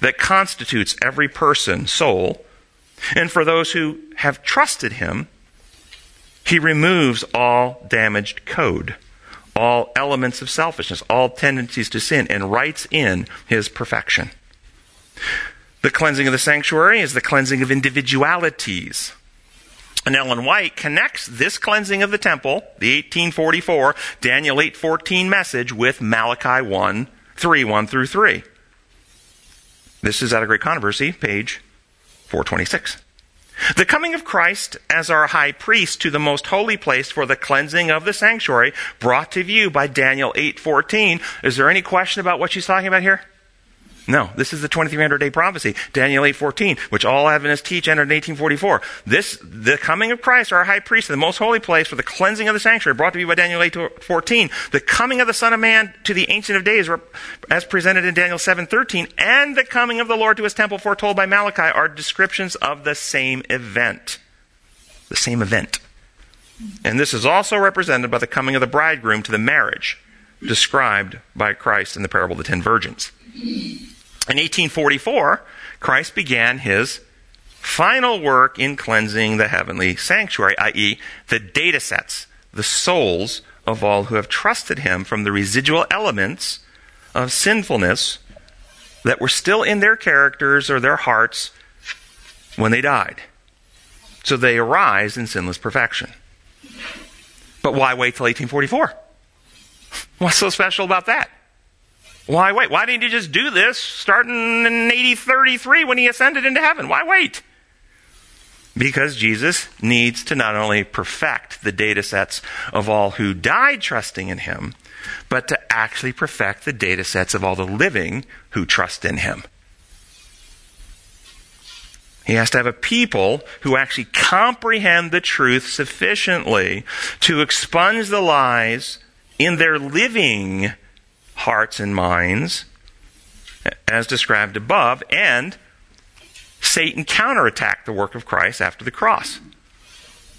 that constitutes every person, soul. And for those who have trusted him, he removes all damaged code all elements of selfishness, all tendencies to sin, and writes in his perfection. The cleansing of the sanctuary is the cleansing of individualities. And Ellen White connects this cleansing of the temple, the 1844 Daniel 8:14 message with Malachi 1, 3, 1 through 3. This is out of Great Controversy, page 426. The coming of Christ as our high priest to the most holy place for the cleansing of the sanctuary brought to view by Daniel 8:14. Is there any question about what she's talking about here? No, this is the 2300 day prophecy, Daniel 8:14, which all Adventists teach entered in 1844. This the coming of Christ, our high priest, to the most holy place for the cleansing of the sanctuary, brought to you by Daniel 8:14. The coming of the Son of Man to the Ancient of Days, as presented in Daniel 7:13, and the coming of the Lord to His temple, foretold by Malachi, are descriptions of the same event. The same event. And this is also represented by the coming of the bridegroom to the marriage, described by Christ in the parable of the ten virgins. In 1844, Christ began his final work in cleansing the heavenly sanctuary, i.e., the data sets, the souls of all who have trusted him from the residual elements of sinfulness that were still in their characters or their hearts when they died. So they arise in sinless perfection. But why wait till 1844? What's so special about that? Why wait? Why didn't he just do this starting in AD 33 when he ascended into heaven? Why wait? Because Jesus needs to not only perfect the data sets of all who died trusting in him, but to actually perfect the data sets of all the living who trust in him. He has to have a people who actually comprehend the truth sufficiently to expunge the lies in their living hearts and minds, as described above, and Satan counterattacked the work of Christ after the cross.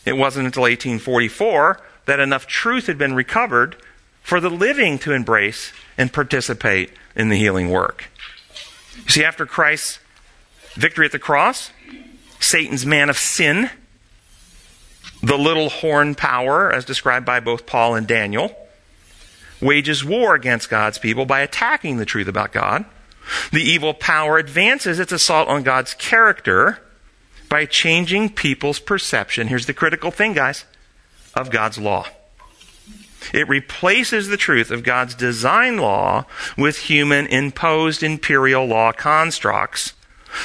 It wasn't until 1844 that enough truth had been recovered for the living to embrace and participate in the healing work. You see, after Christ's victory at the cross, Satan's man of sin, the little horn power, as described by both Paul and Daniel, wages war against God's people by attacking the truth about God. The evil power advances its assault on God's character by changing people's perception. Here's the critical thing, guys, of God's law. It replaces the truth of God's design law with human imposed imperial law constructs.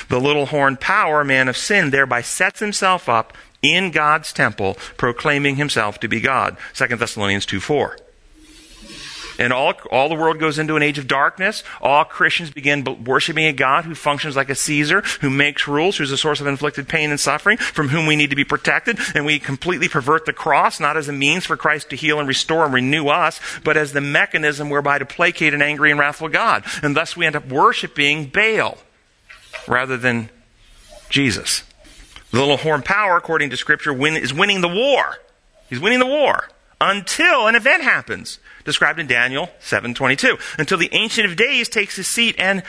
The little horn power, man of sin, thereby sets himself up in God's temple, proclaiming himself to be God. 2 Thessalonians 2 4 and all, all the world goes into an age of darkness. All Christians begin worshiping a God who functions like a Caesar, who makes rules, who's a source of inflicted pain and suffering, from whom we need to be protected. And we completely pervert the cross, not as a means for Christ to heal and restore and renew us, but as the mechanism whereby to placate an angry and wrathful God. And thus we end up worshiping Baal rather than Jesus. The little horn power, according to Scripture, win, is winning the war. He's winning the war until an event happens described in Daniel 7:22 until the ancient of days takes his seat and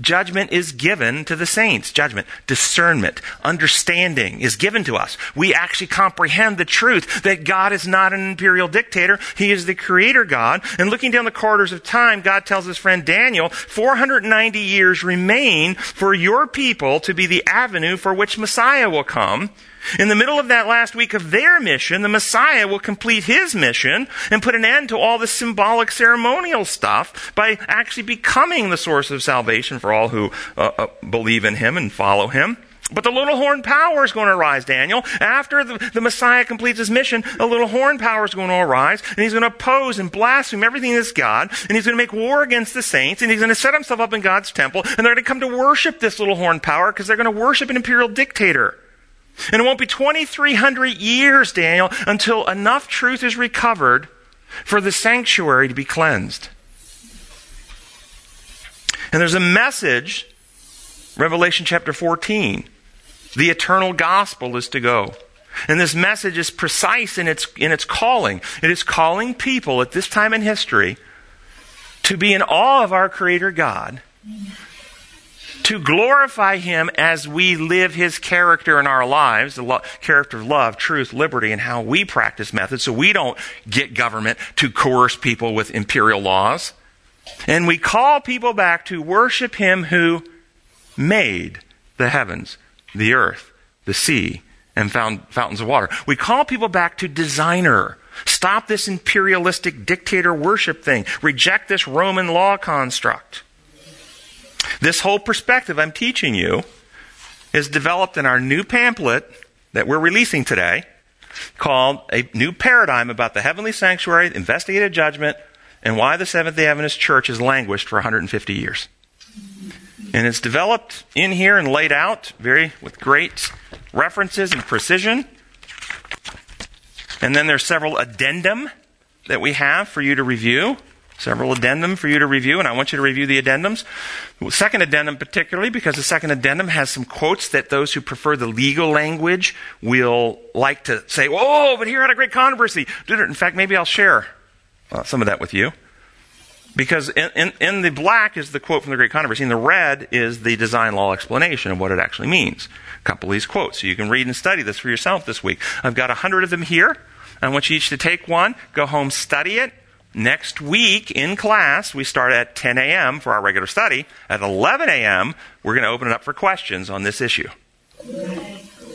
judgment is given to the saints. Judgment discernment understanding is given to us. We actually comprehend the truth that god is not an imperial dictator. He is the creator god. And looking down the corridors of time god tells his friend daniel 490 years remain for your people to be the avenue for which messiah will come In the middle of that last week of their mission, the Messiah will complete his mission and put an end to all this symbolic ceremonial stuff by actually becoming the source of salvation for all who uh, uh, believe in him and follow him. But the little horn power is going to arise, Daniel. After the, the, Messiah completes his mission, a little horn power is going to arise, and he's going to oppose and blaspheme everything that's God, and he's going to make war against the saints, and he's going to set himself up in God's temple, and they're going to come to worship this little horn power because they're going to worship an imperial dictator. And it won't be 2,300 years, Daniel, until enough truth is recovered for the sanctuary to be cleansed. And there's a message, Revelation chapter 14. The eternal gospel is to go. And this message is precise in its, in its calling. It is calling people at this time in history to be in awe of our Creator God to glorify Him as we live His character in our lives, the lo- character of love, truth, liberty, and how we practice methods so we don't get government to coerce people with imperial laws. And we call people back to worship Him who made the heavens, the earth, the sea, and found fountains of water. We call people back to designer. Stop this imperialistic dictator worship thing. Reject this Roman law construct. This whole perspective I'm teaching you is developed in our new pamphlet that we're releasing today called A New Paradigm About the Heavenly Sanctuary, Investigative Judgment, and Why the Seventh day Adventist Church has languished for 150 years. And it's developed in here and laid out very with great references and precision. And then there's several addendum that we have for you to review several addendum for you to review, and I want you to review the addendums. Second addendum, particularly, because the second addendum has some quotes that those who prefer the legal language will like to say, "Oh, but here had a great controversy." In fact, maybe I'll share uh, some of that with you. Because in, in, in, the black is the quote from the Great Controversy, and the red is the design law explanation of what it actually means. A couple of these quotes. So you can read and study this for yourself this week. I've got a hundred of them here. I want you each to take one, go home, study it, Next week in class, we start at 10 a.m. for our regular study. At 11 a.m., we're going to open it up for questions on this issue.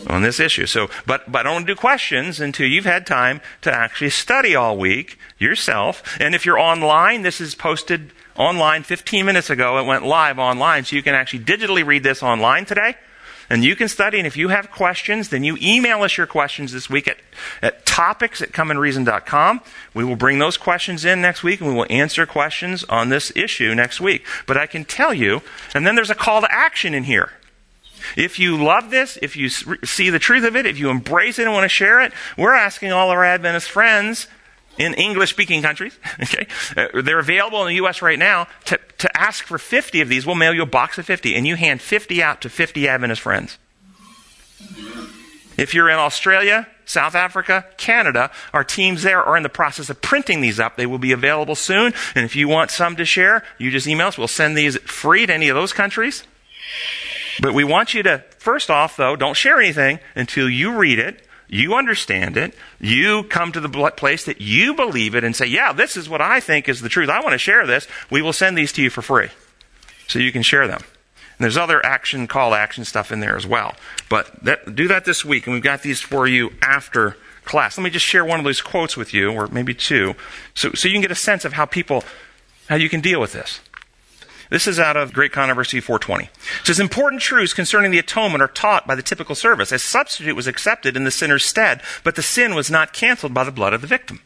On this issue. So, but, but I don't want to do questions until you've had time to actually study all week yourself. And if you're online, this is posted online 15 minutes ago. It went live online, so you can actually digitally read this online today. And you can study, and if you have questions, then you email us your questions this week at, at topics at comeandreason.com. We will bring those questions in next week, and we will answer questions on this issue next week. But I can tell you, and then there's a call to action in here. If you love this, if you see the truth of it, if you embrace it and want to share it, we're asking all our Adventist friends in English speaking countries. Okay? Uh, they're available in the U.S. right now. To, to ask for 50 of these, we'll mail you a box of 50, and you hand 50 out to 50 Adventist friends. If you're in Australia, South Africa, Canada, our teams there are in the process of printing these up. They will be available soon. And if you want some to share, you just email us. We'll send these free to any of those countries. But we want you to, first off, though, don't share anything until you read it you understand it. You come to the place that you believe it and say, yeah, this is what I think is the truth. I want to share this. We will send these to you for free. So you can share them. And there's other action, call action stuff in there as well. But that, do that this week, and we've got these for you after class. Let me just share one of those quotes with you, or maybe two, so, so you can get a sense of how people, how you can deal with this. This is out of Great Controversy 420. It says, important truths concerning the atonement are taught by the typical service. A substitute was accepted in the sinner's stead, but the sin was not canceled by the blood of the victim.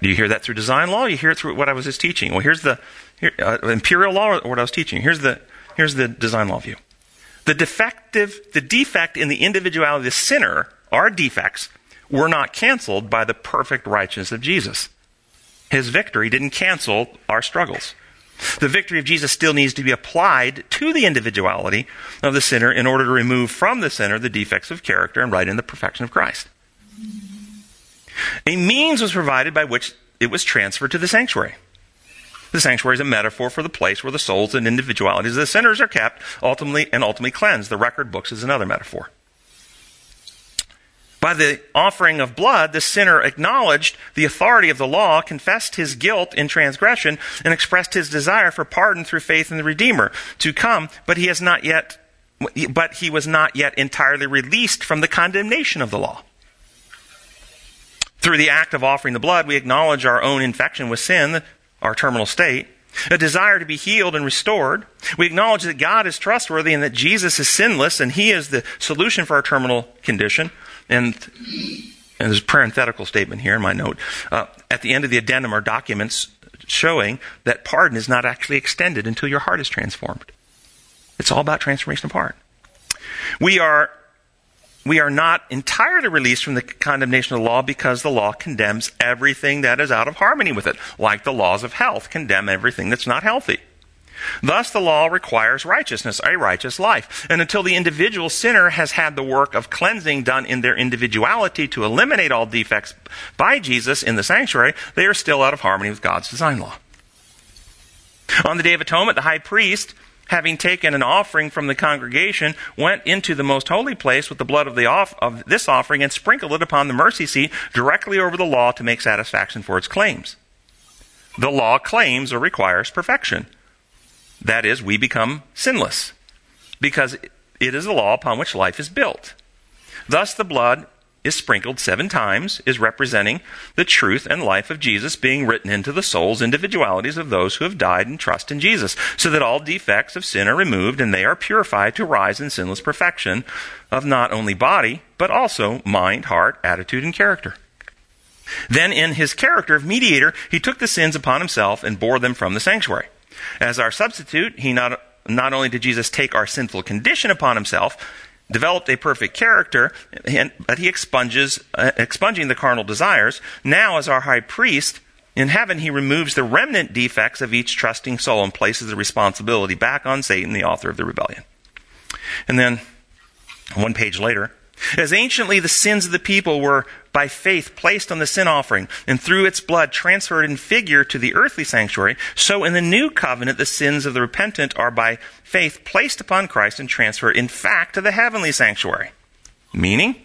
Do you hear that through design law? You hear it through what I was just teaching. Well, here's the here, uh, imperial law, or what I was teaching. Here's the here's the design law view. The defective, the defect in the individuality of the sinner, our defects, were not canceled by the perfect righteousness of Jesus. His victory didn't cancel our struggles. The victory of Jesus still needs to be applied to the individuality of the sinner in order to remove from the sinner the defects of character and write in the perfection of Christ. A means was provided by which it was transferred to the sanctuary. The sanctuary is a metaphor for the place where the souls and individualities of the sinners are kept, ultimately and ultimately cleansed. The record books is another metaphor. By the offering of blood, the sinner acknowledged the authority of the law, confessed his guilt in transgression, and expressed his desire for pardon through faith in the Redeemer to come, but he has not yet but he was not yet entirely released from the condemnation of the law. Through the act of offering the blood, we acknowledge our own infection with sin, our terminal state, a desire to be healed and restored. We acknowledge that God is trustworthy and that Jesus is sinless and he is the solution for our terminal condition. And, and there's a parenthetical statement here in my note. Uh, at the end of the addendum are documents showing that pardon is not actually extended until your heart is transformed. It's all about transformation of heart. We are we are not entirely released from the condemnation of the law because the law condemns everything that is out of harmony with it, like the laws of health condemn everything that's not healthy. Thus, the law requires righteousness, a righteous life. And until the individual sinner has had the work of cleansing done in their individuality to eliminate all defects by Jesus in the sanctuary, they are still out of harmony with God's design law. On the Day of Atonement, the high priest having taken an offering from the congregation, went into the most holy place with the blood of, the off- of this offering and sprinkled it upon the mercy seat directly over the law to make satisfaction for its claims. The law claims or requires perfection. That is, we become sinless because it is the law upon which life is built. Thus, the blood is sprinkled seven times is representing the truth and life of Jesus being written into the souls, individualities of those who have died and trust in Jesus, so that all defects of sin are removed and they are purified to rise in sinless perfection of not only body, but also mind, heart, attitude, and character. Then, in his character of mediator, he took the sins upon himself and bore them from the sanctuary. As our substitute, he not, not only did Jesus take our sinful condition upon himself, developed a perfect character, but he expunges, uh, expunging the carnal desires. Now, as our high priest, in heaven, he removes the remnant defects of each trusting soul and places the responsibility back on Satan, the author of the rebellion. And then, one page later, as anciently the sins of the people were by faith placed on the sin offering and through its blood transferred in figure to the earthly sanctuary, so in the new covenant the sins of the repentant are by faith placed upon Christ and transferred in fact to the heavenly sanctuary. Meaning,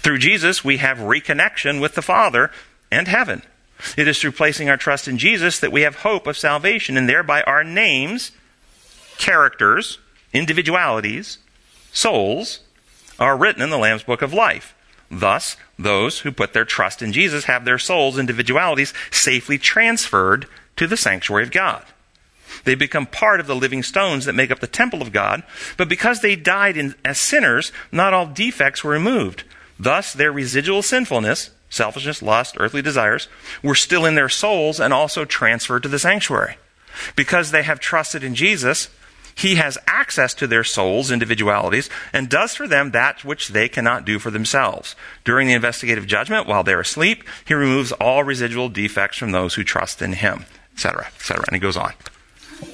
through Jesus we have reconnection with the Father and heaven. It is through placing our trust in Jesus that we have hope of salvation and thereby our names, characters, individualities, souls, are written in the Lamb's Book of Life. Thus, those who put their trust in Jesus have their souls, individualities, safely transferred to the sanctuary of God. They become part of the living stones that make up the temple of God, but because they died in, as sinners, not all defects were removed. Thus, their residual sinfulness, selfishness, lust, earthly desires, were still in their souls and also transferred to the sanctuary. Because they have trusted in Jesus, he has access to their souls, individualities, and does for them that which they cannot do for themselves. During the investigative judgment, while they're asleep, he removes all residual defects from those who trust in him, etc., etc. And he goes on.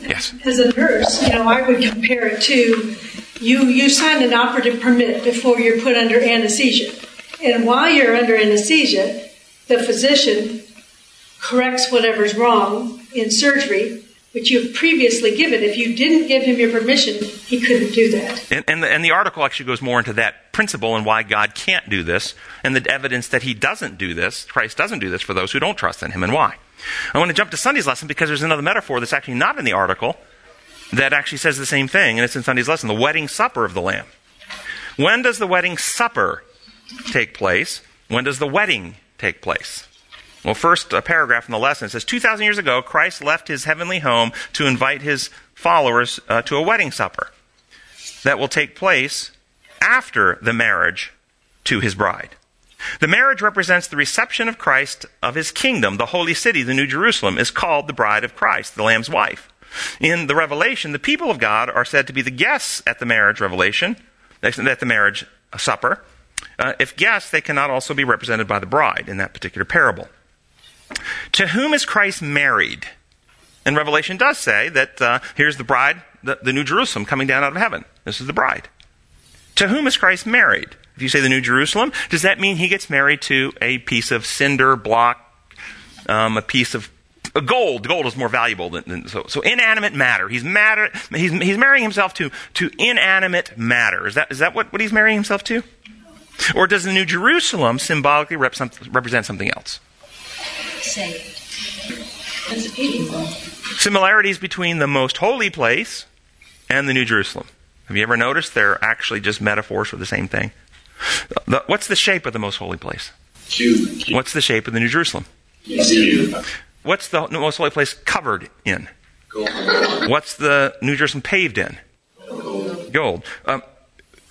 Yes. As a nurse, you know, I would compare it to you. You sign an operative permit before you're put under anesthesia, and while you're under anesthesia, the physician corrects whatever's wrong in surgery which you've previously given. If you didn't give him your permission, he couldn't do that. And, and, the, and the article actually goes more into that principle and why God can't do this, and the evidence that he doesn't do this, Christ doesn't do this for those who don't trust in him, and why. I want to jump to Sunday's lesson because there's another metaphor that's actually not in the article that actually says the same thing, and it's in Sunday's lesson the wedding supper of the Lamb. When does the wedding supper take place? When does the wedding take place? Well, first, a paragraph in the lesson it says 2,000 years ago, Christ left his heavenly home to invite his followers uh, to a wedding supper that will take place after the marriage to his bride. The marriage represents the reception of Christ of his kingdom. The holy city, the New Jerusalem, is called the bride of Christ, the Lamb's wife. In the Revelation, the people of God are said to be the guests at the marriage revelation, at the marriage supper. Uh, if guests, they cannot also be represented by the bride in that particular parable. To whom is Christ married? And Revelation does say that uh, here's the bride, the, the New Jerusalem coming down out of heaven. This is the bride. To whom is Christ married? If you say the New Jerusalem, does that mean he gets married to a piece of cinder block, um, a piece of a gold? Gold is more valuable than, than so, so. inanimate matter. He's matter. He's, he's marrying himself to to inanimate matter. Is that is that what, what he's marrying himself to? Or does the New Jerusalem symbolically represent, represent something else? Saved. Similarities between the most holy place and the New Jerusalem. Have you ever noticed they're actually just metaphors for the same thing? The, what's the shape of the most holy place? Cube. What's the shape of the New Jerusalem? Cube. What's the most holy place covered in? Gold. What's the New Jerusalem paved in? Gold. Um,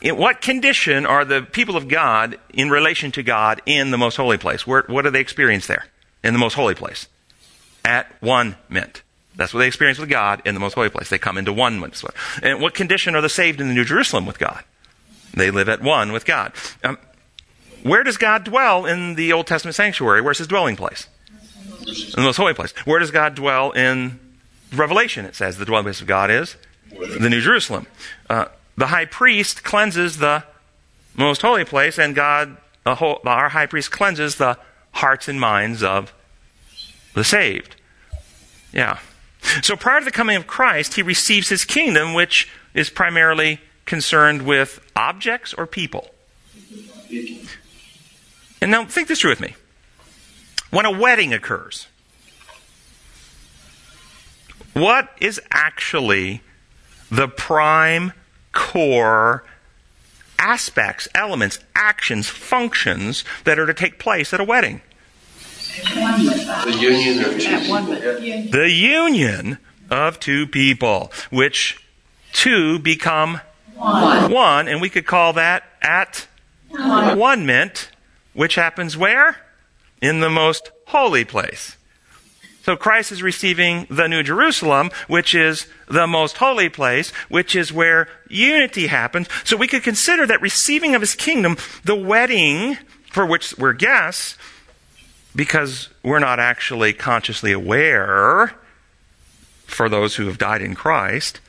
in what condition are the people of God in relation to God in the most holy place? Where, what do they experience there in the most holy place? At one mint. That's what they experience with God in the most holy place. They come into one with And what condition are the saved in the New Jerusalem with God? They live at one with God. Um, where does God dwell in the Old Testament sanctuary? Where's his dwelling place? In the most holy place. Where does God dwell in Revelation? It says the dwelling place of God is the New Jerusalem. Uh, the high priest cleanses the most holy place, and God, whole, our high priest, cleanses the hearts and minds of the saved. Yeah. So prior to the coming of Christ, he receives his kingdom, which is primarily concerned with objects or people. And now think this through with me. When a wedding occurs, what is actually the prime core aspects, elements, actions, functions that are to take place at a wedding? The union of two. The union of two people, which two become One. one, and we could call that at one mint, which happens where? In the most holy place. So Christ is receiving the New Jerusalem, which is the most holy place, which is where unity happens. So we could consider that receiving of his kingdom, the wedding for which we're guests, because we're not actually consciously aware for those who have died in Christ,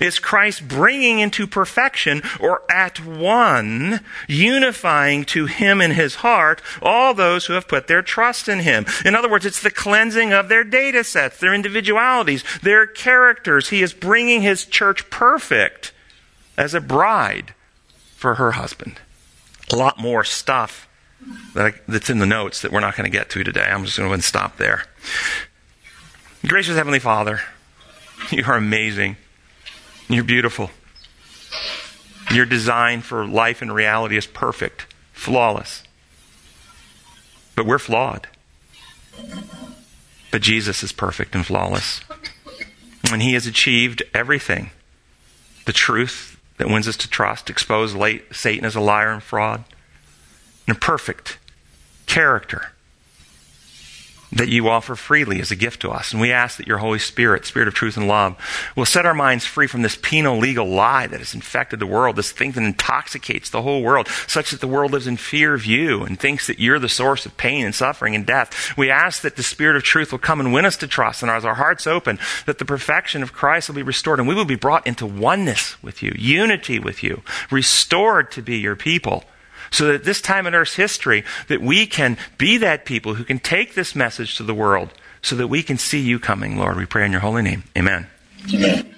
is Christ bringing into perfection or at one, unifying to him in his heart all those who have put their trust in him. In other words, it's the cleansing of their data sets, their individualities, their characters. He is bringing his church perfect as a bride for her husband. A lot more stuff that I, that's in the notes that we're not going to get to today. I'm just going to stop there. Gracious Heavenly Father, you are amazing. You're beautiful. Your design for life and reality is perfect, flawless. But we're flawed. But Jesus is perfect and flawless. And He has achieved everything the truth that wins us to trust, expose Satan as a liar and fraud, and a perfect character that you offer freely as a gift to us. And we ask that your Holy Spirit, Spirit of truth and love, will set our minds free from this penal legal lie that has infected the world, this thing that intoxicates the whole world, such that the world lives in fear of you and thinks that you're the source of pain and suffering and death. We ask that the Spirit of truth will come and win us to trust, and as our hearts open, that the perfection of Christ will be restored, and we will be brought into oneness with you, unity with you, restored to be your people so that this time in Earth's history, that we can be that people who can take this message to the world so that we can see you coming, Lord. We pray in your holy name. Amen. Amen.